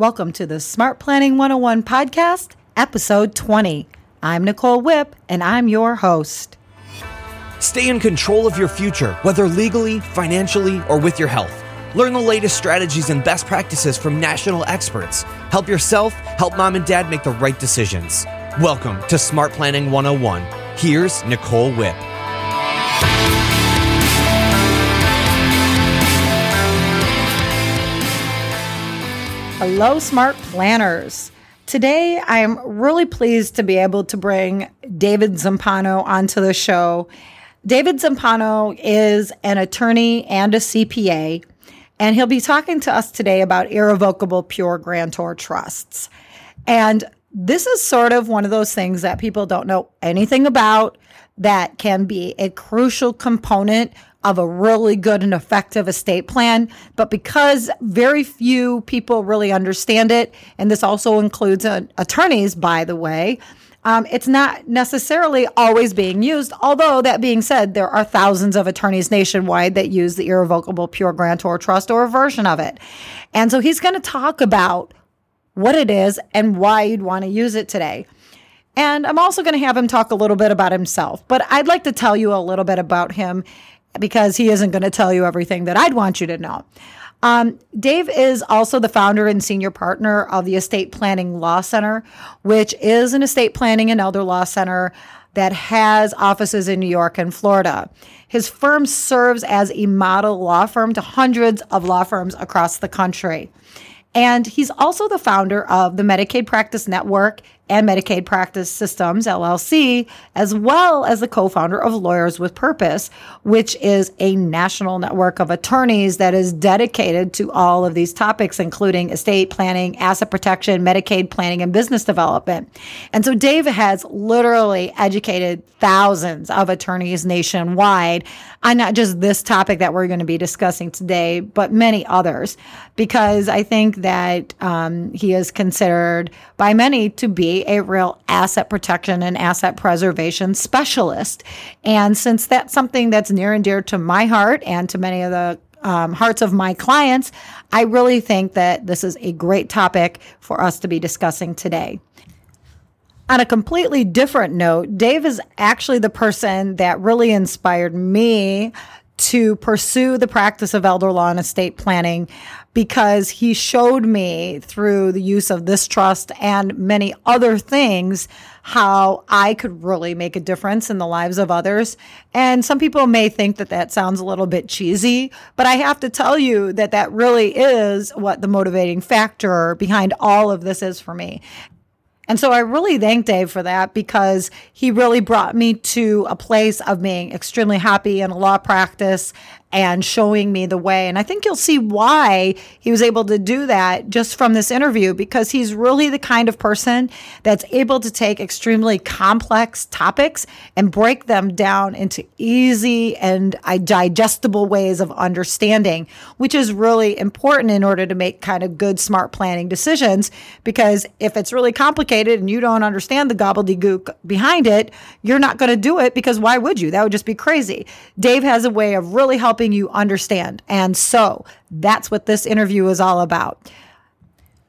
Welcome to the Smart Planning 101 podcast, episode 20. I'm Nicole Whipp, and I'm your host. Stay in control of your future, whether legally, financially, or with your health. Learn the latest strategies and best practices from national experts. Help yourself, help mom and dad make the right decisions. Welcome to Smart Planning 101. Here's Nicole Whipp. Hello, smart planners. Today, I am really pleased to be able to bring David Zumpano onto the show. David Zumpano is an attorney and a CPA, and he'll be talking to us today about irrevocable pure grantor trusts. And this is sort of one of those things that people don't know anything about that can be a crucial component of a really good and effective estate plan. But because very few people really understand it, and this also includes uh, attorneys, by the way, um, it's not necessarily always being used. Although, that being said, there are thousands of attorneys nationwide that use the irrevocable pure grantor trust or a version of it. And so he's going to talk about what it is and why you'd want to use it today. And I'm also going to have him talk a little bit about himself, but I'd like to tell you a little bit about him because he isn't going to tell you everything that I'd want you to know. Um, Dave is also the founder and senior partner of the Estate Planning Law Center, which is an estate planning and elder law center that has offices in New York and Florida. His firm serves as a model law firm to hundreds of law firms across the country. And he's also the founder of the Medicaid Practice Network and Medicaid Practice Systems, LLC, as well as the co founder of Lawyers with Purpose, which is a national network of attorneys that is dedicated to all of these topics, including estate planning, asset protection, Medicaid planning, and business development. And so Dave has literally educated thousands of attorneys nationwide on not just this topic that we're going to be discussing today, but many others, because I think that um, he is considered by many to be a real asset protection and asset preservation specialist. And since that's something that's near and dear to my heart and to many of the um, hearts of my clients, I really think that this is a great topic for us to be discussing today. On a completely different note, Dave is actually the person that really inspired me to pursue the practice of elder law and estate planning because he showed me through the use of this trust and many other things how I could really make a difference in the lives of others. And some people may think that that sounds a little bit cheesy, but I have to tell you that that really is what the motivating factor behind all of this is for me. And so I really thank Dave for that because he really brought me to a place of being extremely happy in a law practice and showing me the way. And I think you'll see why he was able to do that just from this interview because he's really the kind of person that's able to take extremely complex topics and break them down into easy and uh, digestible ways of understanding, which is really important in order to make kind of good, smart planning decisions. Because if it's really complicated and you don't understand the gobbledygook behind it, you're not going to do it because why would you? That would just be crazy. Dave has a way of really helping helping you understand. And so that's what this interview is all about.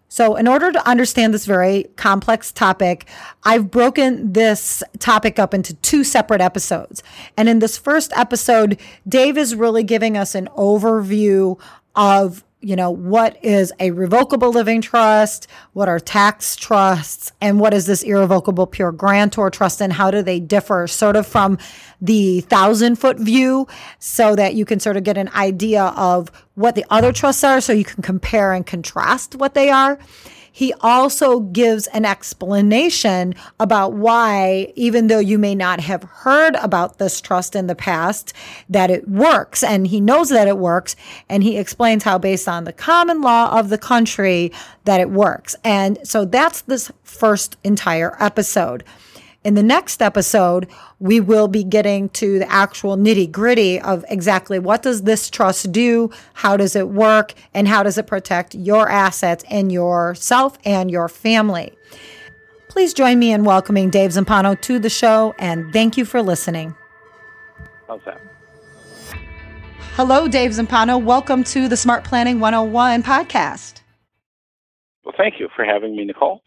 So, in order to understand this very complex topic, I've broken this topic up into two separate episodes. And in this first episode, Dave is really giving us an overview of you know, what is a revocable living trust? What are tax trusts? And what is this irrevocable pure grantor trust? And how do they differ sort of from the thousand foot view so that you can sort of get an idea of what the other trusts are so you can compare and contrast what they are he also gives an explanation about why, even though you may not have heard about this trust in the past, that it works. And he knows that it works. And he explains how, based on the common law of the country, that it works. And so that's this first entire episode. In the next episode, we will be getting to the actual nitty gritty of exactly what does this trust do, how does it work, and how does it protect your assets and yourself and your family. Please join me in welcoming Dave Zumpano to the show, and thank you for listening. How's that? Hello, Dave Zumpano. Welcome to the Smart Planning 101 podcast. Well, thank you for having me, Nicole.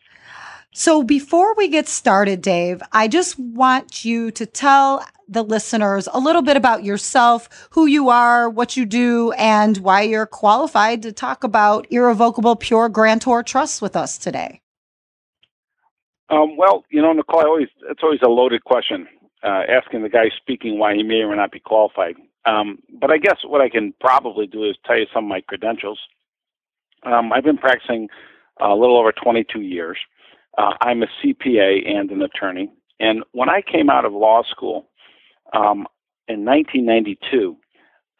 So, before we get started, Dave, I just want you to tell the listeners a little bit about yourself, who you are, what you do, and why you're qualified to talk about irrevocable pure grantor trusts with us today. Um, well, you know, Nicole, I always it's always a loaded question, uh, asking the guy speaking why he may or may not be qualified. Um, but I guess what I can probably do is tell you some of my credentials. Um, I've been practicing a little over 22 years. Uh, I'm a CPA and an attorney. And when I came out of law school um, in 1992,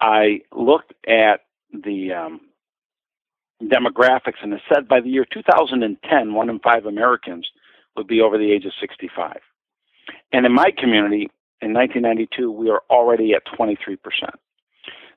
I looked at the um, demographics and it said by the year 2010, one in five Americans would be over the age of 65. And in my community, in 1992, we were already at 23%.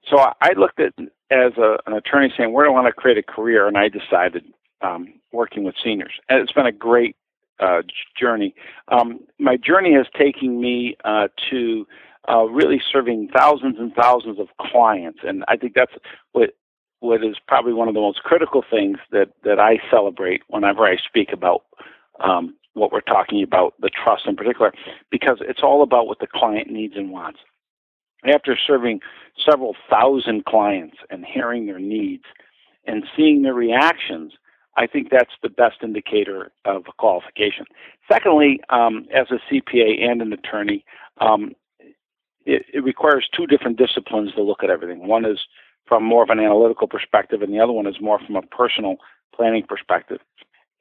So I looked at as a, an attorney saying, where do I want to create a career? And I decided um, working with seniors. And it's been a great uh, journey. Um, my journey has taken me uh, to uh, really serving thousands and thousands of clients, and I think that's what what is probably one of the most critical things that that I celebrate whenever I speak about um, what we're talking about, the trust in particular, because it's all about what the client needs and wants. After serving several thousand clients and hearing their needs and seeing their reactions, I think that's the best indicator of a qualification. Secondly, um, as a CPA and an attorney, um, it, it, requires two different disciplines to look at everything. One is from more of an analytical perspective, and the other one is more from a personal planning perspective.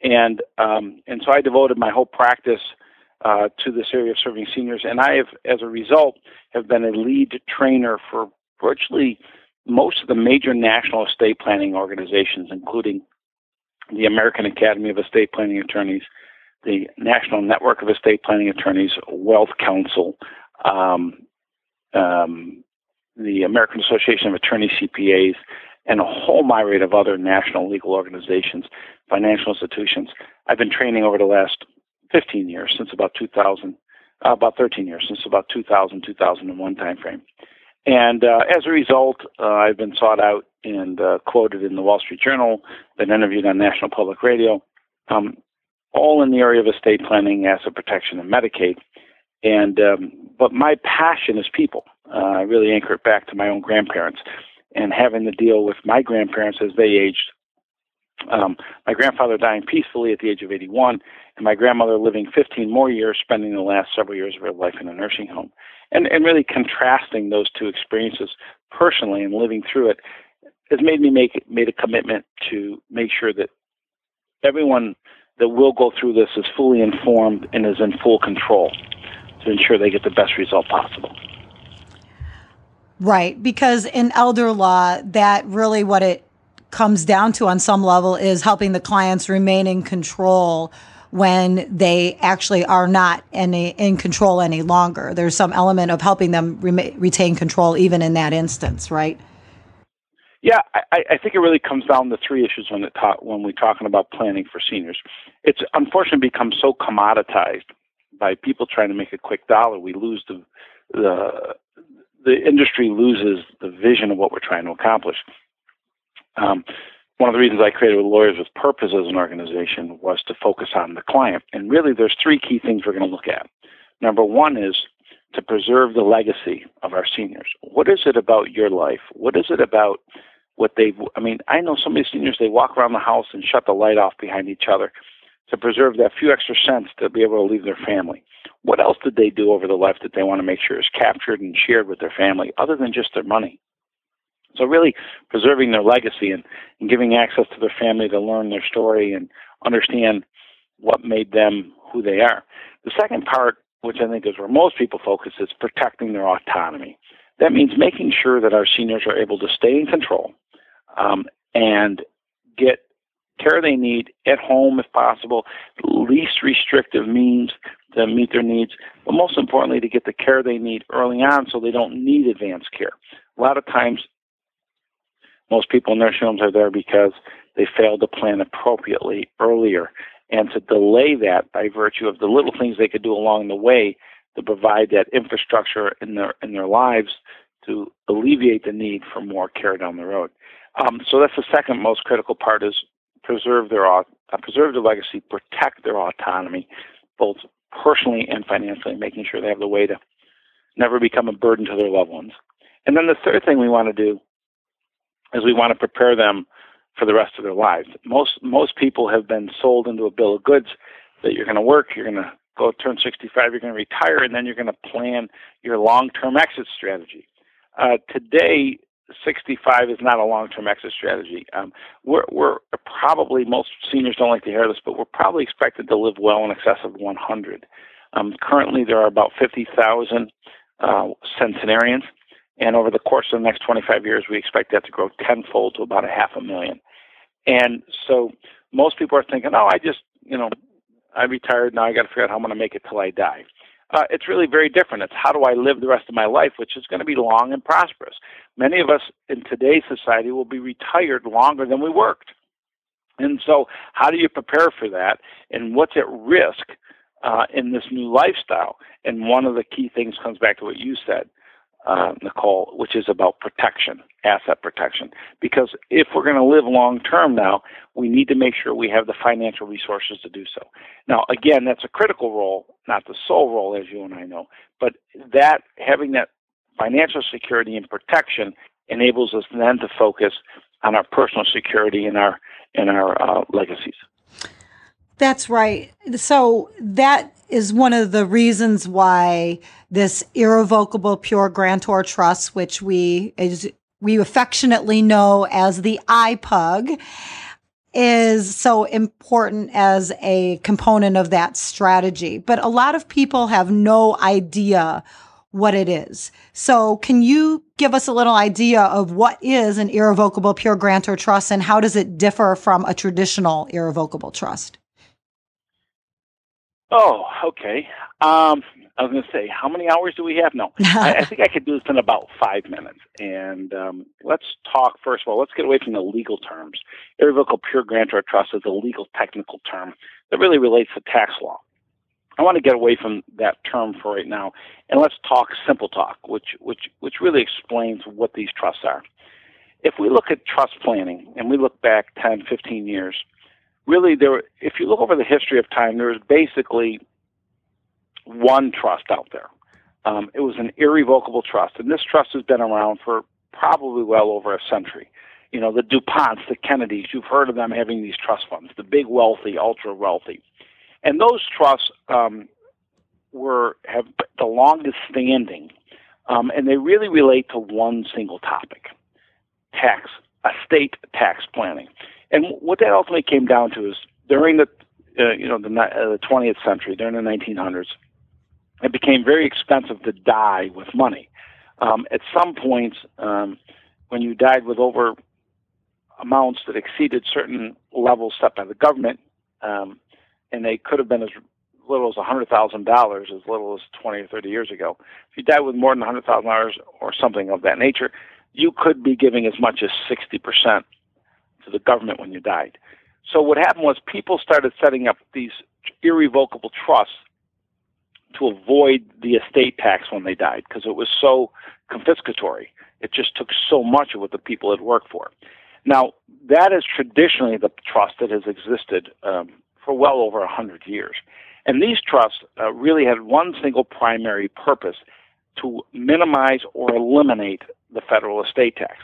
And um, and so I devoted my whole practice uh, to this area of serving seniors, and I have, as a result, have been a lead trainer for virtually most of the major national estate planning organizations, including the American Academy of Estate Planning Attorneys, the National Network of Estate Planning Attorneys, WealthCounsel, um, um, the American Association of Attorney CPAs, and a whole myriad of other national legal organizations, financial institutions. I've been training over the last 15 years, since about 2000, uh, about 13 years, since about 2000, 2001 timeframe. And uh, as a result, uh, I've been sought out and uh, quoted in the Wall Street Journal, been interviewed on National Public Radio, um, all in the area of estate planning, asset protection, and Medicaid. And um, but my passion is people. Uh, I really anchor it back to my own grandparents and having to deal with my grandparents as they aged. Um, my grandfather dying peacefully at the age of 81, and my grandmother living 15 more years, spending the last several years of her life in a nursing home. And, and really contrasting those two experiences personally and living through it has made me make made a commitment to make sure that everyone that will go through this is fully informed and is in full control to ensure they get the best result possible. Right, because in elder law, that really what it comes down to on some level is helping the clients remain in control when they actually are not any in control any longer. There's some element of helping them re- retain control even in that instance, right? Yeah, I, I, think it really comes down to three issues when it ta- when we're talking about planning for seniors. It's unfortunately become so commoditized by people trying to make a quick dollar. We lose the the the industry loses the vision of what we're trying to accomplish. Um, one of the reasons I created Lawyers with Purpose as an organization was to focus on the client. And really, there's three key things we're going to look at. Number one is to preserve the legacy of our seniors. What is it about your life? What is it about what they I mean, I know of these seniors they walk around the house and shut the light off behind each other to preserve that few extra cents to be able to leave their family. What else did they do over the life that they want to make sure is captured and shared with their family other than just their money? So really preserving their legacy and, and giving access to their family to learn their story and understand what made them who they are. The second part, which I think is where most people focus, is protecting their autonomy. That means making sure that our seniors are able to stay in control um, and get care they need at home if possible, least restrictive means to meet their needs, but most importantly, to get the care they need early on so they don't need advanced care. A lot of times, most people in nursing homes are there because they failed to plan appropriately earlier and to delay that by virtue of the little things they could do along the way to provide that infrastructure in their in their lives to alleviate the need for more care down the road. Um, so that's the second most critical part is preserve their uh, preserve their legacy, protect their autonomy, both personally and financially, making sure they have the way to never become a burden to their loved ones. And then the third thing we want to do is we want to prepare them for the rest of their lives. Most most people have been sold into a bill of goods that you're going to work, you're going to go turn 65, you're going to retire, and then you're going to plan your long-term exit strategy. Uh, today, 65 is not a long-term exit strategy. Um, we're, we're probably most seniors don't like to hear this, but we're probably expected to live well in excess of 100. Um, currently, there are about 50,000 uh, centenarians, and over the course of the next 25 years, we expect that to grow tenfold to about a half a million. And so, most people are thinking, "Oh, I just, you know, I retired now. I got to figure out how I'm going to make it till I die." Uh, it's really very different. It's how do I live the rest of my life, which is going to be long and prosperous. Many of us in today's society will be retired longer than we worked. And so, how do you prepare for that? And what's at risk uh, in this new lifestyle? And one of the key things comes back to what you said, uh, Nicole, which is about protection, asset protection. Because if we're going to live long term now, we need to make sure we have the financial resources to do so. Now, again, that's a critical role, not the sole role, as you and I know, but that having that financial security and protection enables us then to focus on our personal security and our and our uh, legacies. That's right. So that is one of the reasons why this irrevocable pure grantor trust, which we is we affectionately know as the IPUG, is so important as a component of that strategy. But a lot of people have no idea what it is. So can you give us a little idea of what is an irrevocable pure grantor trust and how does it differ from a traditional irrevocable trust? Oh, okay. Um, I was going to say, how many hours do we have? No, I, I, think I could do this in about five minutes. And um, let's talk first of all. Let's get away from the legal terms. Irrevocable pure grantor trust is a legal technical term that really relates to tax law. I want to get away from that term for right now, and let's talk simple talk, which which which really explains what these trusts are. If we look at trust planning and we look back 10, 15 years, really there if you look over the history of time there was basically one trust out there. Um, it was an irrevocable trust and this trust has been around for probably well over a century. You know the duponts the kennedys you've heard of them having these trust funds the big wealthy ultra wealthy. And those trusts um, were have the longest standing um, and they really relate to one single topic tax estate tax planning and what that ultimately came down to is during the uh, you know the, uh, 20th century, during the 1900s, it became very expensive to die with money. Um, at some points, um, when you died with over amounts that exceeded certain levels set by the government, um, and they could have been as little as $100,000, as little as 20 or 30 years ago. If you died with more than $100,000 or something of that nature, you could be giving as much as 60% to the government when you died. So what happened was people started setting up these irrevocable trusts to avoid the estate tax when they died because it was so confiscatory. It just took so much of what the people had worked for. Now, that is traditionally the trust that has existed um, for well over a 100 years. And these trusts uh, really had one single primary purpose to minimize or eliminate the federal estate tax.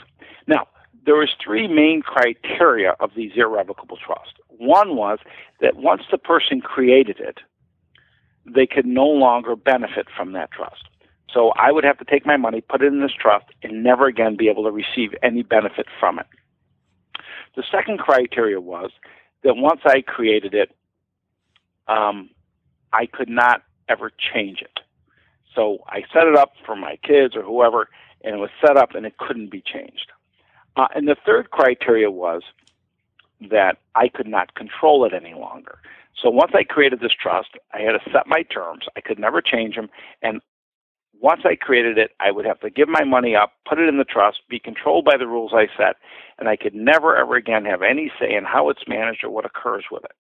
Now, there was three main criteria of these irrevocable trusts. One was that once the person created it, they could no longer benefit from that trust. So I would have to take my money, put it in this trust, and never again be able to receive any benefit from it. The second criteria was that once I created it, um, I could not ever change it. So I set it up for my kids or whoever, and it was set up and it couldn't be changed. Uh, and the third criteria was that I could not control it any longer. So once I created this trust, I had to set my terms. I could never change them. And once I created it, I would have to give my money up, put it in the trust, be controlled by the rules I set, and I could never ever again have any say in how it's managed or what occurs with it.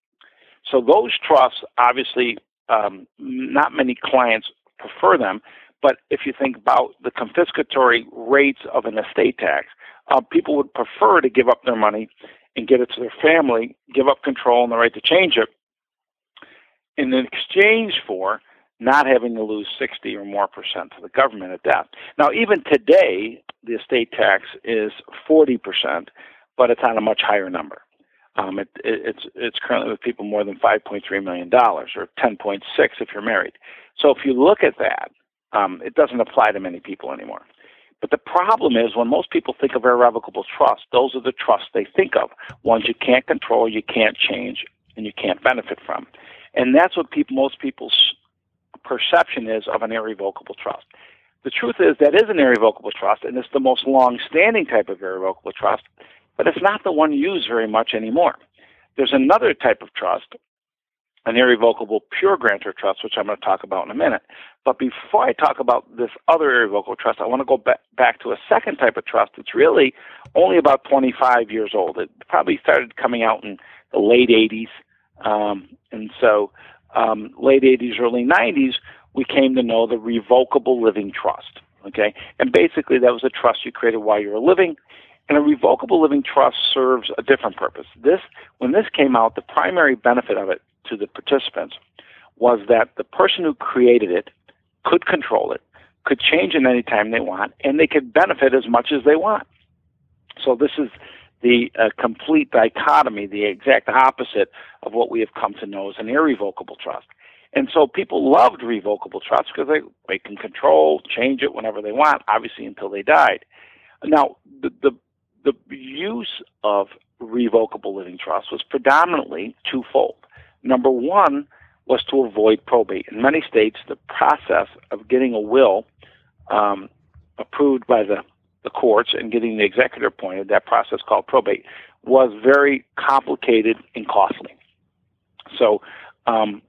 So those trusts, obviously, um, not many clients prefer them. But if you think about the confiscatory rates of an estate tax, uh, people would prefer to give up their money and get it to their family, give up control and the right to change it in exchange for not having to lose 60 or more percent to the government at death. Now, even today, the estate tax is 40 percent, but it's on a much higher number. Um, it, it, it's it's currently with people more than 5.3 million dollars, or 10.6 if you're married. So if you look at that, um, it doesn't apply to many people anymore. But the problem is when most people think of irrevocable trust, those are the trusts they think of ones you can't control, you can't change, and you can't benefit from. And that's what people, most people's perception is of an irrevocable trust. The truth is that is an irrevocable trust, and it's the most long-standing type of irrevocable trust, but it's not the one used very much anymore. There's another type of trust, an irrevocable pure grantor trust, which I'm going to talk about in a minute. But before I talk about this other irrevocable trust, I want to go back, back to a second type of trust that's really only about 25 years old. It probably started coming out in the late 80s. Um, and so, um, late 80s, early 90s, we came to know the revocable living trust. Okay, and basically that was a trust you created while you were living, and a revocable living trust serves a different purpose. This, when this came out, the primary benefit of it to the participants was that the person who created it could control it, could change it any time they want, and they could benefit as much as they want. So this is the uh, complete dichotomy, the exact opposite of what we have come to know as an irrevocable trust. And so people loved revocable trusts because they, they can control, change it whenever they want, obviously until they died. Now, the, the, the use of revocable living trusts was predominantly twofold. Number one was to avoid probate. In many states, the process of getting a will um, approved by the the courts and getting the executor appointed, that process called probate, was very complicated and costly. So um,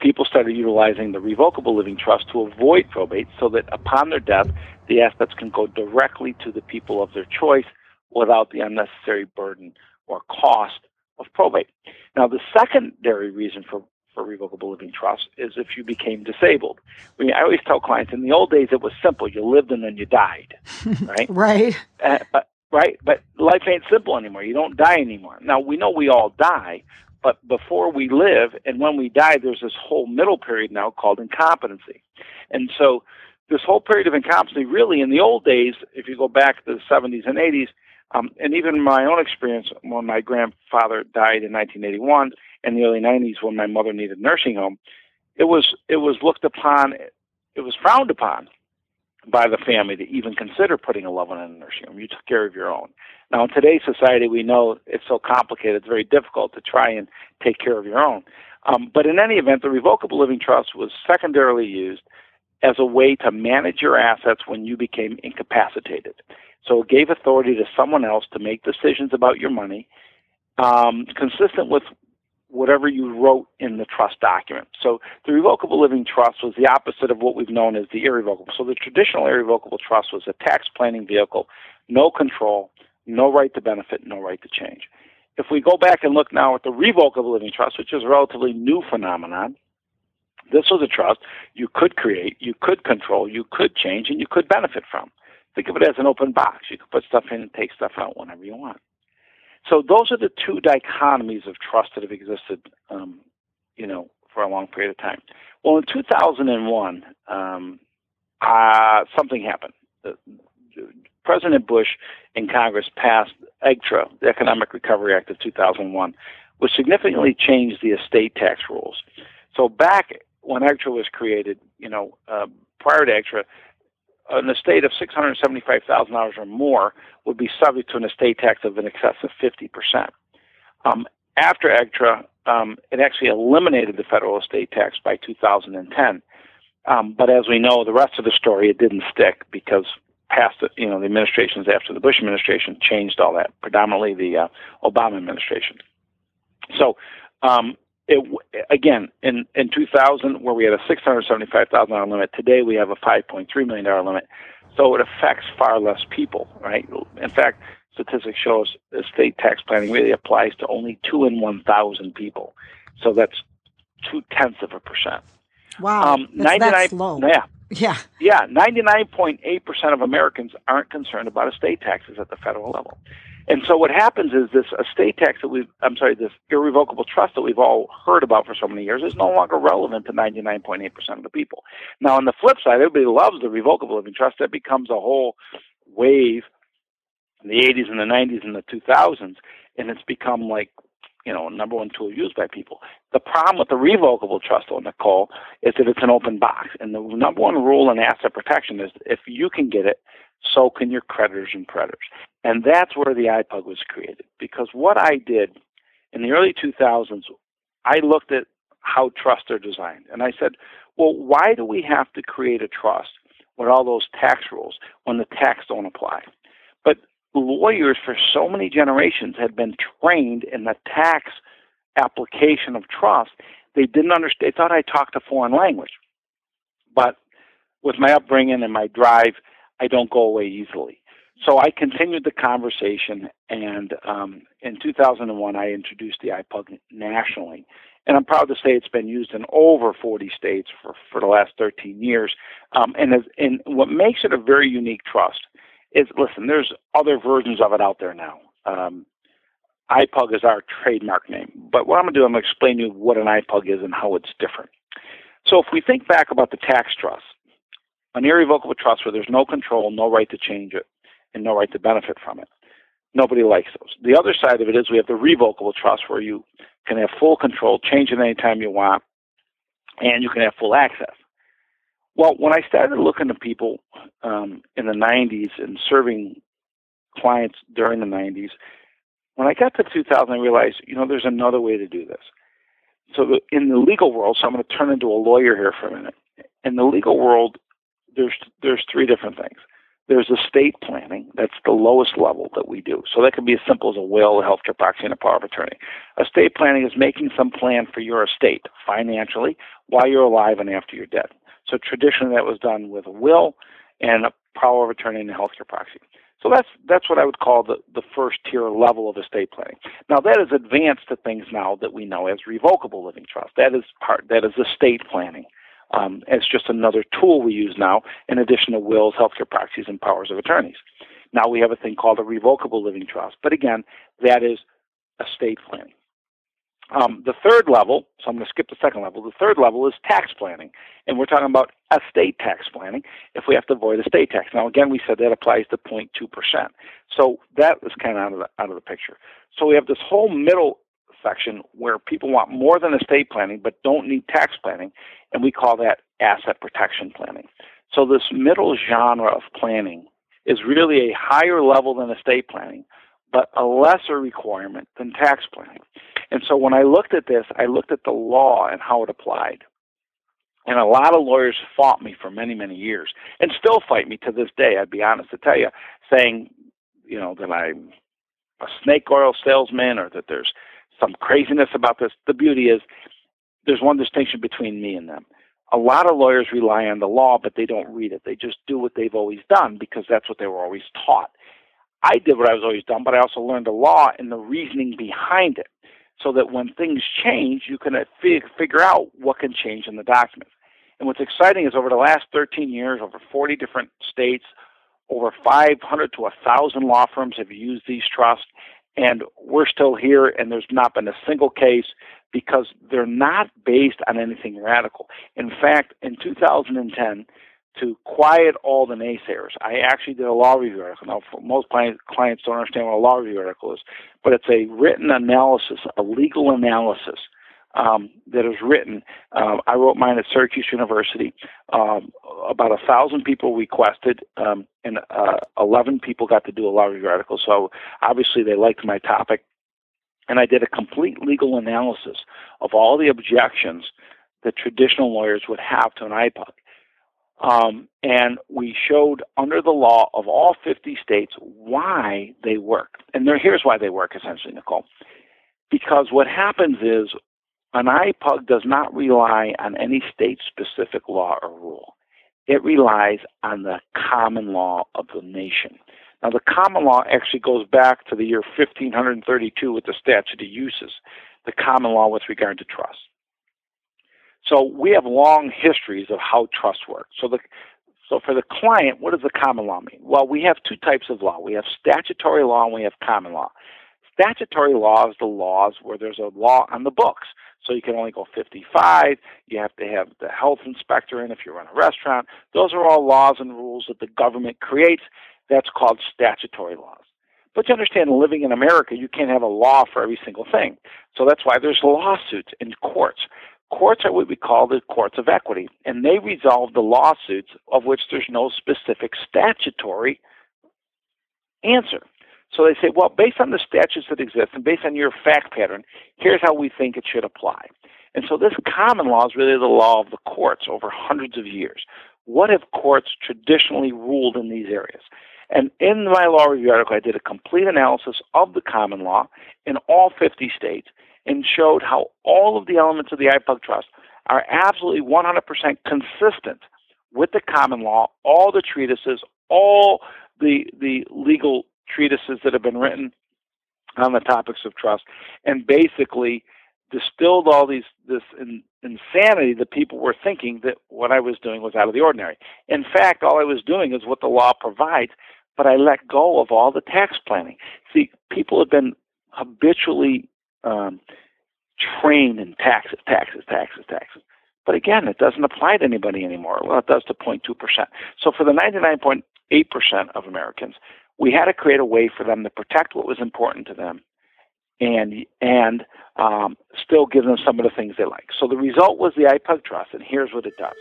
people started utilizing the revocable living trust to avoid probate so that upon their death, the assets can go directly to the people of their choice without the unnecessary burden or cost of probate. Now, the secondary reason for for revocable living trust is if you became disabled. I, mean, I always tell clients in the old days it was simple: you lived and then you died, right? right. Uh, but right, but life ain't simple anymore. You don't die anymore. Now we know we all die, but before we live and when we die, there's this whole middle period now called incompetency, and so this whole period of incompetency, really, in the old days, if you go back to the 70s and 80s. Um, and even my own experience when my grandfather died in 1981, in the early 90s when my mother needed nursing home, it was it was looked upon, it was frowned upon by the family to even consider putting a loved one in a nursing home. You took care of your own. Now, in today's society, we know it's so complicated; it's very difficult to try and take care of your own. Um, but in any event, the revocable living trust was secondarily used as a way to manage your assets when you became incapacitated. So it gave authority to someone else to make decisions about your money, um, consistent with whatever you wrote in the trust document. So the revocable living trust was the opposite of what we've known as the irrevocable. So the traditional irrevocable trust was a tax planning vehicle, no control, no right to benefit, no right to change. If we go back and look now at the revocable living trust, which is a relatively new phenomenon, this was a trust you could create, you could control, you could change, and you could benefit from. Think of it as an open box. You can put stuff in and take stuff out whenever you want. So those are the two dichotomies of trust that have existed, um, you know, for a long period of time. Well, in 2001, um, uh, something happened. The, President Bush in Congress passed EGTRRA, the Economic Recovery Act of 2001, which significantly changed the estate tax rules. So back when EGTRRA was created, you know, uh, prior to EGTRRA, an estate of $675,000 or more would be subject to an estate tax of in excess of 50%. Um, after EGTRRA, um, it actually eliminated the federal estate tax by 2010. Um, but as we know, the rest of the story, it didn't stick because past, the you know, the administrations after the Bush administration changed all that, predominantly the uh, Obama administration. So um, it, again, in, in 2000, where we had a $675,000 limit, today we have a $5.3 million limit. So it affects far less people, right? In fact, statistics show us estate tax planning really applies to only two in 1,000 people. So that's two tenths of a percent. Wow. Um, that's, 99, that's low. Yeah. Yeah. Yeah. 99.8% of Americans aren't concerned about estate taxes at the federal level. And so what happens is this estate tax that we've, I'm sorry, this irrevocable trust that we've all heard about for so many years is no longer relevant to 99.8% of the people. Now, on the flip side, everybody loves the revocable living trust. That becomes a whole wave in the 80s and the 90s and the 2000s, and it's become like you know, number one tool used by people. The problem with the revocable trust, though, Nicole, is that it's an open box. And the number one rule in asset protection is if you can get it, so can your creditors and creditors. And that's where the IPUG was created. Because what I did in the early 2000s, I looked at how trusts are designed. And I said, well, why do we have to create a trust with all those tax rules when the tax don't apply? But lawyers for so many generations had been trained in the tax application of trust, they didn't understand. They thought I talked a foreign language. But with my upbringing and my drive, I don't go away easily. So I continued the conversation, and um, in 2001, I introduced the IPUG nationally. And I'm proud to say it's been used in over 40 states for, for the last 13 years. Um, and, as, and what makes it a very unique trust is listen, there's other versions of it out there now. Um, IPUG is our trademark name. But what I'm going to do, I'm going to explain to you what an IPUG is and how it's different. So if we think back about the tax trust, an irrevocable trust where there's no control, no right to change it, and no right to benefit from it. Nobody likes those. The other side of it is we have the revocable trust where you can have full control, change it anytime you want, and you can have full access. Well, when I started looking at people um, in the 90s and serving clients during the 90s, when I got to 2000, I realized, you know, there's another way to do this. So the, in the legal world, so I'm going to turn into a lawyer here for a minute. In the legal world, there's there's three different things. There's estate planning. That's the lowest level that we do. So that can be as simple as a will, a healthcare proxy, and a power of attorney. Estate planning is making some plan for your estate financially while you're alive and after you're dead. So traditionally that was done with a will and a power of attorney and a healthcare proxy. So that's that's what I would call the, the first tier level of estate planning. Now that is advanced to things now that we know as revocable living trust. That is part that is estate planning. Um, it's just another tool we use now in addition to wills, healthcare proxies, and powers of attorneys. Now we have a thing called a revocable living trust. But again, that is estate planning. Um, the third level, so I'm going to skip the second level. The third level is tax planning, and we're talking about estate tax planning if we have to avoid estate tax. Now, again, we said that applies to 0.2 percent, so that is kind of out of the out of the picture. So we have this whole middle section where people want more than estate planning but don't need tax planning, and we call that asset protection planning. So this middle genre of planning is really a higher level than estate planning, but a lesser requirement than tax planning. And so when I looked at this, I looked at the law and how it applied. And a lot of lawyers fought me for many, many years and still fight me to this day, I'd be honest to tell you, saying, you know, that I'm a snake oil salesman or that there's some craziness about this. The beauty is there's one distinction between me and them. A lot of lawyers rely on the law, but they don't read it. They just do what they've always done because that's what they were always taught. I did what I was always done, but I also learned the law and the reasoning behind it so that when things change, you can uh, figure out what can change in the document. And what's exciting is over the last 13 years, over 40 different states, over 500 to 1,000 law firms have used these trusts, and we're still here, and there's not been a single case because they're not based on anything radical. In fact, in 2010, to quiet all the naysayers. I actually did a law review article. Now, most clients don't understand what a law review article is, but it's a written analysis, a legal analysis um, that is written. Um, I wrote mine at Syracuse University. Um, about a thousand people requested, um, and uh, eleven people got to do a law review article. So obviously they liked my topic, and I did a complete legal analysis of all the objections that traditional lawyers would have to an IPUG. Um, and we showed under the law of all 50 states why they work. And there, here's why they work, essentially, Nicole. Because what happens is an IPUG does not rely on any state specific law or rule, it relies on the common law of the nation. Now, the common law actually goes back to the year 1532 with the statute of uses, the common law with regard to trust. So we have long histories of how trust works. So the So for the client, what does the common law mean? Well, we have two types of law. We have statutory law and we have common law. Statutory law is the laws where there's a law on the books. So you can only go 55. You have to have the health inspector in if you run a restaurant. Those are all laws and rules that the government creates. That's called statutory laws. But you understand, living in America, you can't have a law for every single thing. So that's why there's lawsuits in courts. Courts are what we call the courts of equity, and they resolve the lawsuits of which there's no specific statutory answer. So they say, well, based on the statutes that exist and based on your fact pattern, here's how we think it should apply. And so this common law is really the law of the courts over hundreds of years. What have courts traditionally ruled in these areas? And in my law review article, I did a complete analysis of the common law in all 50 states and showed how all of the elements of the IPUG trust are absolutely 100% consistent with the common law, all the treatises, all the, the legal treatises that have been written on the topics of trust, and basically distilled all these this in, insanity that people were thinking that what I was doing was out of the ordinary. In fact, all I was doing is what the law provides, but I let go of all the tax planning. See, people have been habitually um, trained in taxes, taxes, taxes, taxes. But again, it doesn't apply to anybody anymore. Well, it does to 0.2%. So for the 99.8% of Americans, we had to create a way for them to protect what was important to them and and um, still give them some of the things they like. So the result was the IPUG Trust, and here's what it does.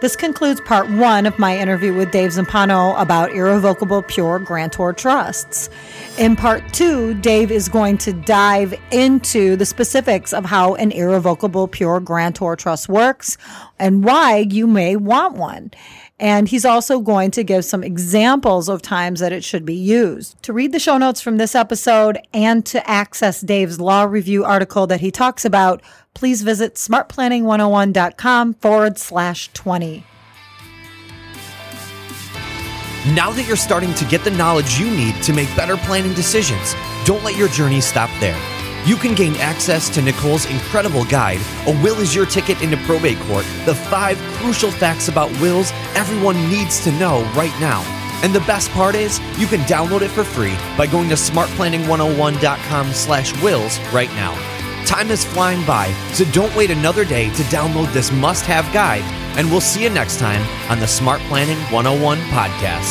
This concludes part one of my interview with Dave Zumpano about irrevocable pure grantor trusts. In part two, Dave is going to dive into the specifics of how an irrevocable pure grantor trust works and why you may want one. And he's also going to give some examples of times that it should be used. To read the show notes from this episode and to access Dave's law review article that he talks about, please visit smartplanning101.com forward slash 20. Now that you're starting to get the knowledge you need to make better planning decisions, don't let your journey stop there. You can gain access to Nicole's incredible guide, A Will is Your Ticket into Probate Court, the five crucial facts about wills everyone needs to know right now. And the best part is, you can download it for free by going to smartplanning101.com slash wills right now. Time is flying by, so don't wait another day to download this must-have guide, and we'll see you next time on the Smart Planning 101 podcast.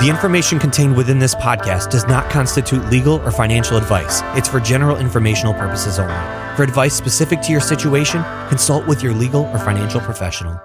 The information contained within this podcast does not constitute legal or financial advice. It's for general informational purposes only. For advice specific to your situation, consult with your legal or financial professional.